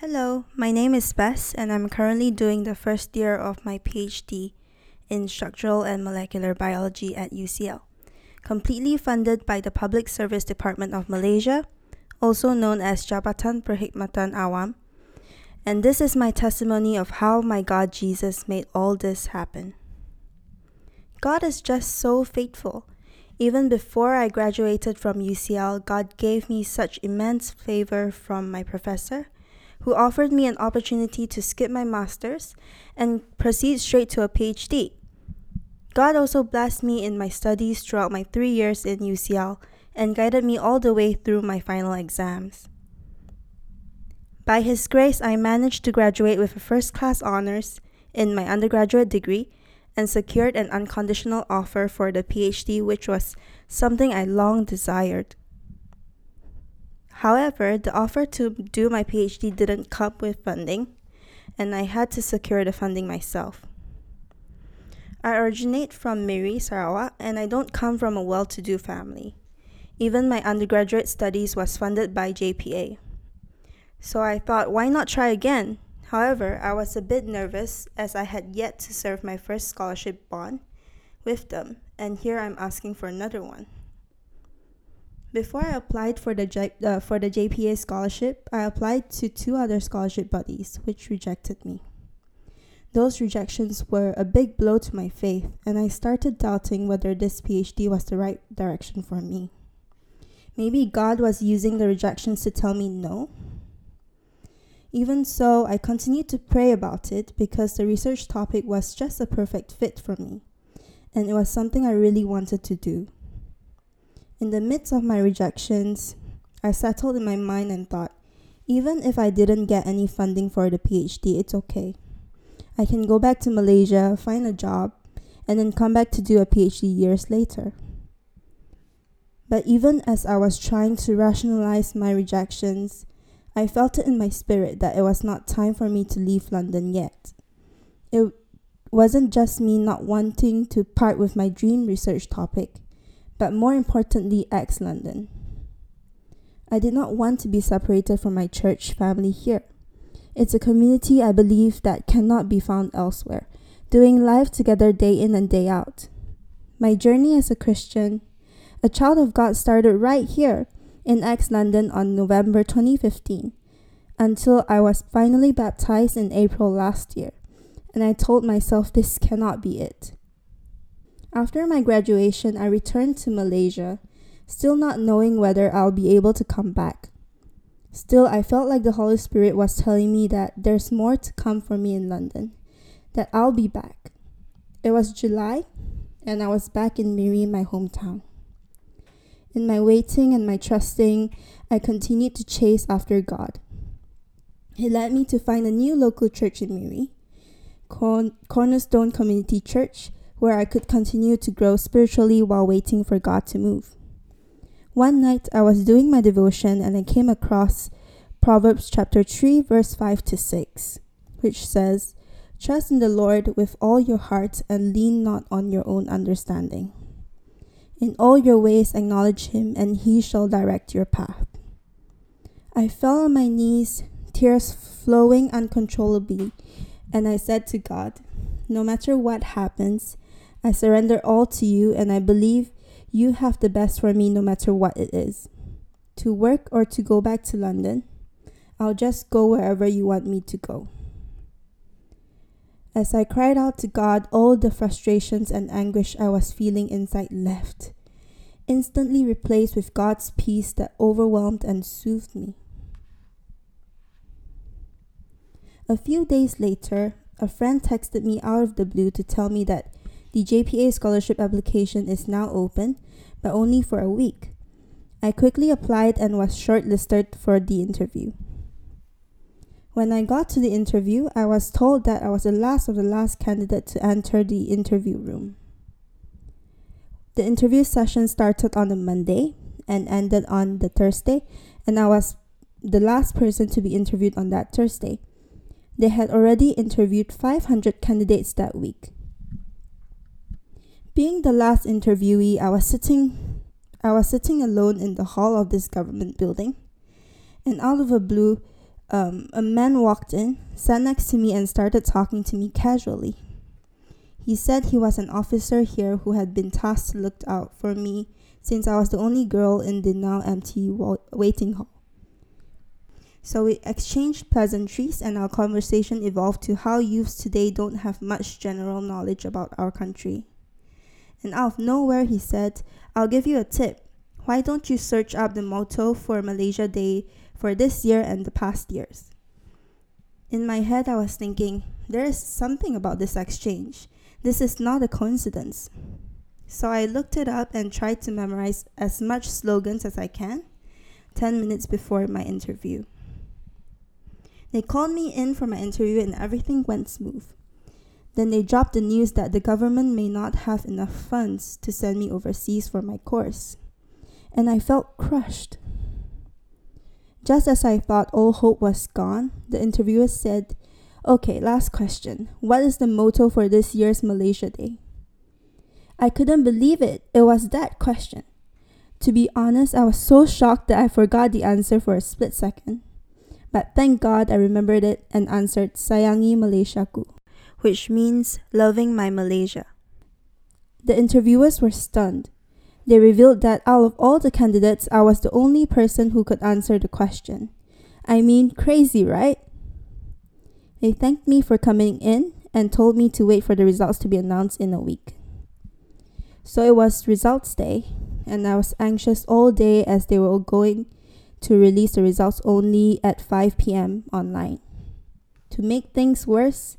Hello, my name is Bess, and I'm currently doing the first year of my PhD in structural and molecular biology at UCL, completely funded by the Public Service Department of Malaysia, also known as Jabatan Perkhidmatan Awam. And this is my testimony of how my God Jesus made all this happen. God is just so faithful. Even before I graduated from UCL, God gave me such immense favor from my professor who offered me an opportunity to skip my master's and proceed straight to a PhD. God also blessed me in my studies throughout my three years in UCL and guided me all the way through my final exams. By His grace, I managed to graduate with a first class honors in my undergraduate degree and secured an unconditional offer for the PhD, which was something I long desired. However, the offer to do my PhD didn't come with funding, and I had to secure the funding myself. I originate from Miri, Sarawak, and I don't come from a well to do family. Even my undergraduate studies was funded by JPA. So I thought, why not try again? However, I was a bit nervous as I had yet to serve my first scholarship bond with them, and here I'm asking for another one. Before I applied for the J- uh, for the JPA scholarship, I applied to two other scholarship bodies, which rejected me. Those rejections were a big blow to my faith, and I started doubting whether this PhD was the right direction for me. Maybe God was using the rejections to tell me no. Even so, I continued to pray about it because the research topic was just a perfect fit for me, and it was something I really wanted to do. In the midst of my rejections, I settled in my mind and thought, even if I didn't get any funding for the PhD, it's okay. I can go back to Malaysia, find a job, and then come back to do a PhD years later. But even as I was trying to rationalize my rejections, I felt it in my spirit that it was not time for me to leave London yet. It wasn't just me not wanting to part with my dream research topic but more importantly, ex London. I did not want to be separated from my church family here. It's a community I believe that cannot be found elsewhere, doing life together day in and day out. My journey as a Christian, a child of God, started right here in ex London on November 2015 until I was finally baptized in April last year, and I told myself this cannot be it. After my graduation, I returned to Malaysia, still not knowing whether I'll be able to come back. Still, I felt like the Holy Spirit was telling me that there's more to come for me in London, that I'll be back. It was July, and I was back in Miri, my hometown. In my waiting and my trusting, I continued to chase after God. He led me to find a new local church in Miri, Cornerstone Community Church, where I could continue to grow spiritually while waiting for God to move. One night I was doing my devotion and I came across Proverbs chapter 3 verse 5 to 6, which says, Trust in the Lord with all your heart and lean not on your own understanding. In all your ways acknowledge him and he shall direct your path. I fell on my knees, tears flowing uncontrollably, and I said to God, No matter what happens, I surrender all to you, and I believe you have the best for me no matter what it is. To work or to go back to London, I'll just go wherever you want me to go. As I cried out to God, all the frustrations and anguish I was feeling inside left, instantly replaced with God's peace that overwhelmed and soothed me. A few days later, a friend texted me out of the blue to tell me that the JPA scholarship application is now open, but only for a week. I quickly applied and was shortlisted for the interview. When I got to the interview, I was told that I was the last of the last candidate to enter the interview room. The interview session started on a Monday and ended on the Thursday, and I was the last person to be interviewed on that Thursday. They had already interviewed 500 candidates that week. Being the last interviewee, I was sitting I was sitting alone in the hall of this government building. And out of the blue, um, a man walked in, sat next to me, and started talking to me casually. He said he was an officer here who had been tasked to look out for me since I was the only girl in the now empty waiting hall. So we exchanged pleasantries, and our conversation evolved to how youths today don't have much general knowledge about our country. And out of nowhere, he said, I'll give you a tip. Why don't you search up the motto for Malaysia Day for this year and the past years? In my head, I was thinking, there is something about this exchange. This is not a coincidence. So I looked it up and tried to memorize as much slogans as I can 10 minutes before my interview. They called me in for my interview and everything went smooth. Then they dropped the news that the government may not have enough funds to send me overseas for my course. And I felt crushed. Just as I thought all hope was gone, the interviewer said, Okay, last question. What is the motto for this year's Malaysia Day? I couldn't believe it. It was that question. To be honest, I was so shocked that I forgot the answer for a split second. But thank God I remembered it and answered Sayangi Malaysiaku, which means loving my Malaysia. The interviewers were stunned. They revealed that out of all the candidates, I was the only person who could answer the question. I mean, crazy, right? They thanked me for coming in and told me to wait for the results to be announced in a week. So it was results day, and I was anxious all day as they were going to release the results only at 5 p.m. online. To make things worse,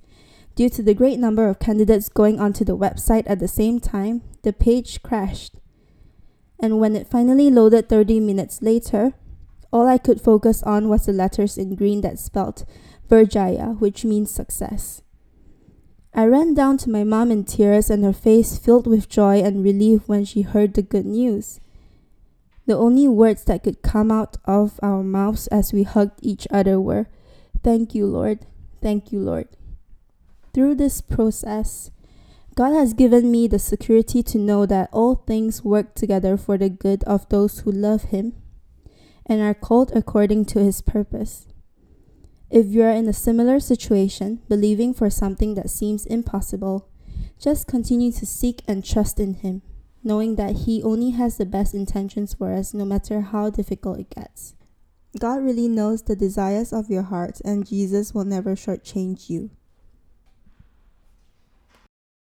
due to the great number of candidates going onto the website at the same time, the page crashed. And when it finally loaded 30 minutes later, all I could focus on was the letters in green that spelled Berjaya, which means success. I ran down to my mom in tears and her face filled with joy and relief when she heard the good news. The only words that could come out of our mouths as we hugged each other were, Thank you, Lord. Thank you, Lord. Through this process, God has given me the security to know that all things work together for the good of those who love Him and are called according to His purpose. If you are in a similar situation, believing for something that seems impossible, just continue to seek and trust in Him, knowing that He only has the best intentions for us no matter how difficult it gets. God really knows the desires of your heart, and Jesus will never shortchange you.